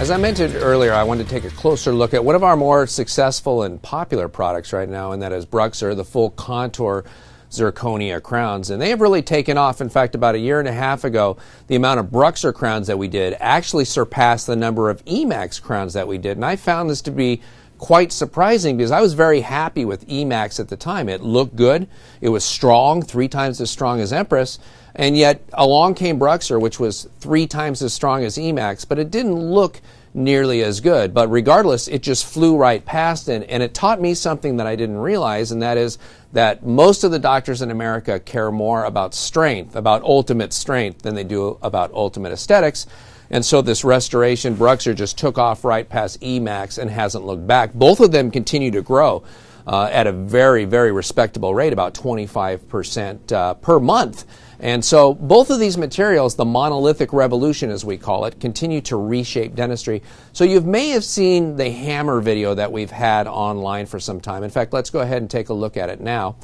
As I mentioned earlier, I wanted to take a closer look at one of our more successful and popular products right now, and that is BruxZir, the full contour zirconia crowns. And they have really taken off. In fact, about a year and a half ago, the amount of BruxZir crowns that we did actually surpassed the number of Emax crowns that we did. And I found this to be quite surprising because I was very happy with Emax at the time. It looked good. It was strong, three times as strong as Empress. And yet along came BruxZir, which was three times as strong as Emax, but it didn't look nearly as good. But regardless, it just flew right past and, and it taught me something that I didn't realize, and that is that most of the doctors in America care more about strength, about ultimate strength, than they do about ultimate aesthetics. And so this restoration, BruxZir just took off right past Emax and hasn't looked back. Both of them continue to grow uh, at a very, very respectable rate, about 25% uh, per month. And so both of these materials, the monolithic revolution as we call it, continue to reshape dentistry. So you may have seen the hammer video that we've had online for some time. In fact, let's go ahead and take a look at it now.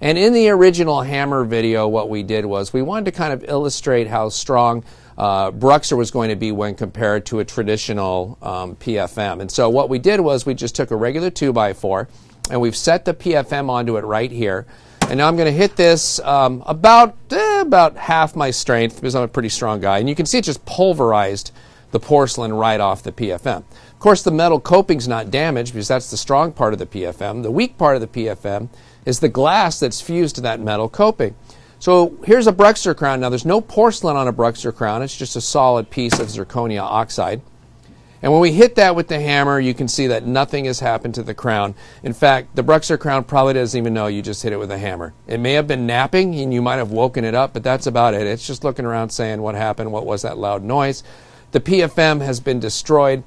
And in the original hammer video, what we did was we wanted to kind of illustrate how strong uh, BruxZir was going to be when compared to a traditional um, PFM. And so what we did was we just took a regular 2x4 and we've set the PFM onto it right here. And now I'm going to hit this um, about eh, about half my strength because I'm a pretty strong guy. And you can see it just pulverized the porcelain right off the PFM. Of course, the metal coping's not damaged because that's the strong part of the PFM. The weak part of the PFM is the glass that's fused to that metal coping. So here's a BruxZir crown. Now there's no porcelain on a BruxZir crown. It's just a solid piece of zirconia oxide. And when we hit that with the hammer, you can see that nothing has happened to the crown. In fact, the BruxZir crown probably doesn't even know you just hit it with a hammer. It may have been napping and you might have woken it up, but that's about it. It's just looking around saying what happened, what was that loud noise. The PFM has been destroyed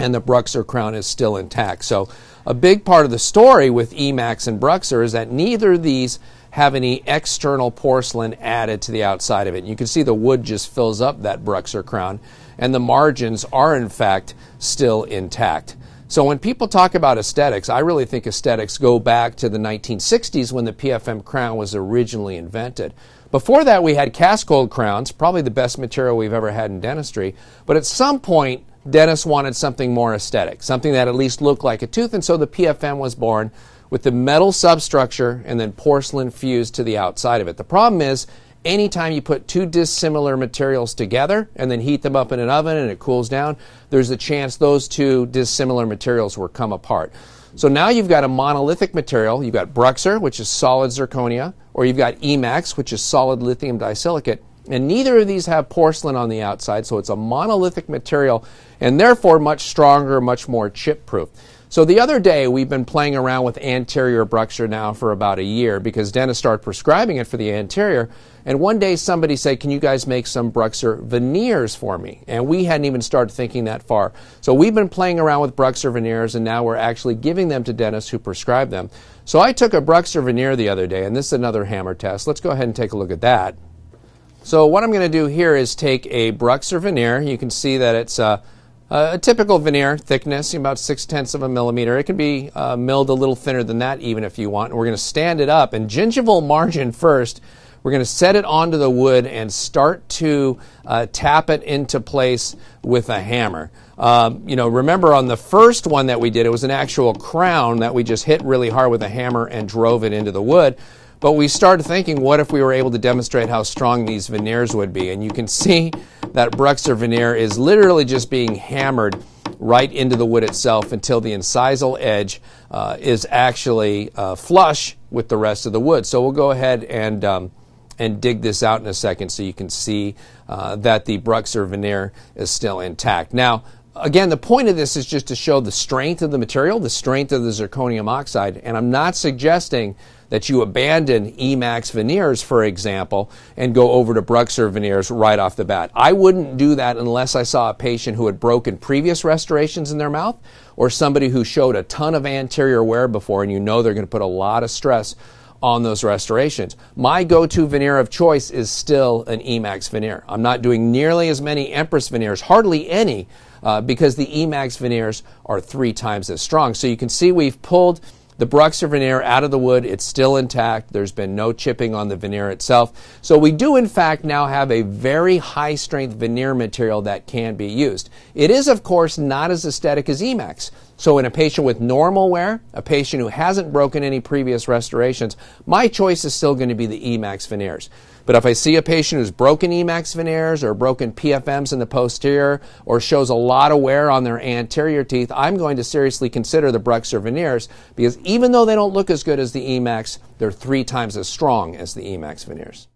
and the BruxZir crown is still intact. So a big part of the story with Emax and BruxZir is that neither of these have any external porcelain added to the outside of it. You can see the wood just fills up that BruxZir crown, and the margins are in fact still intact. So when people talk about aesthetics, I really think aesthetics go back to the 1960s when the PFM crown was originally invented. Before that, we had cast gold crowns, probably the best material we've ever had in dentistry. But at some point, dentists wanted something more aesthetic, something that at least looked like a tooth, and so the PFM was born with the metal substructure and then porcelain fused to the outside of it. The problem is, anytime you put two dissimilar materials together and then heat them up in an oven and it cools down, there's a chance those two dissimilar materials will come apart. So now you've got a monolithic material. You've got BruxZir, which is solid zirconia, or you've got Emax, which is solid lithium disilicate. And neither of these have porcelain on the outside, so it's a monolithic material and therefore much stronger, much more chip proof. So the other day, we've been playing around with anterior BruxZir now for about a year because dentists started prescribing it for the anterior. And one day somebody said, Can you guys make some BruxZir veneers for me? And we hadn't even started thinking that far. So we've been playing around with BruxZir veneers and now we're actually giving them to dentists who prescribe them. So I took a BruxZir veneer the other day, and this is another hammer test. Let's go ahead and take a look at that. So what I'm going to do here is take a BruxZir veneer. You can see that it's uh, uh, a typical veneer thickness, about six tenths of a millimeter. It can be uh, milled a little thinner than that, even if you want. And we're going to stand it up and gingival margin first. We're going to set it onto the wood and start to uh, tap it into place with a hammer. Um, you know, remember on the first one that we did, it was an actual crown that we just hit really hard with a hammer and drove it into the wood. But we started thinking, what if we were able to demonstrate how strong these veneers would be? And you can see that BruxZir veneer is literally just being hammered right into the wood itself until the incisal edge uh, is actually uh, flush with the rest of the wood. So we'll go ahead and um, and dig this out in a second so you can see uh, that the BruxZir veneer is still intact. Now, again, the point of this is just to show the strength of the material, the strength of the zirconium oxide, and I'm not suggesting that you abandon Emax veneers, for example, and go over to BruxZir veneers right off the bat. I wouldn't do that unless I saw a patient who had broken previous restorations in their mouth or somebody who showed a ton of anterior wear before and you know they're going to put a lot of stress on those restorations. My go-to veneer of choice is still an Emax veneer. I'm not doing nearly as many Empress veneers, hardly any, uh, because the Emax veneers are three times as strong. So you can see we've pulled The BruxZir veneer out of the wood, it's still intact. There's been no chipping on the veneer itself. So we do in fact now have a very high strength veneer material that can be used. It is of course not as aesthetic as Emax. So in a patient with normal wear, a patient who hasn't broken any previous restorations, my choice is still going to be the Emax veneers. But if I see a patient who's broken Emax veneers or broken PFMs in the posterior or shows a lot of wear on their anterior teeth, I'm going to seriously consider the BruxZir veneers because even though they don't look as good as the Emax, they're three times as strong as the Emax veneers.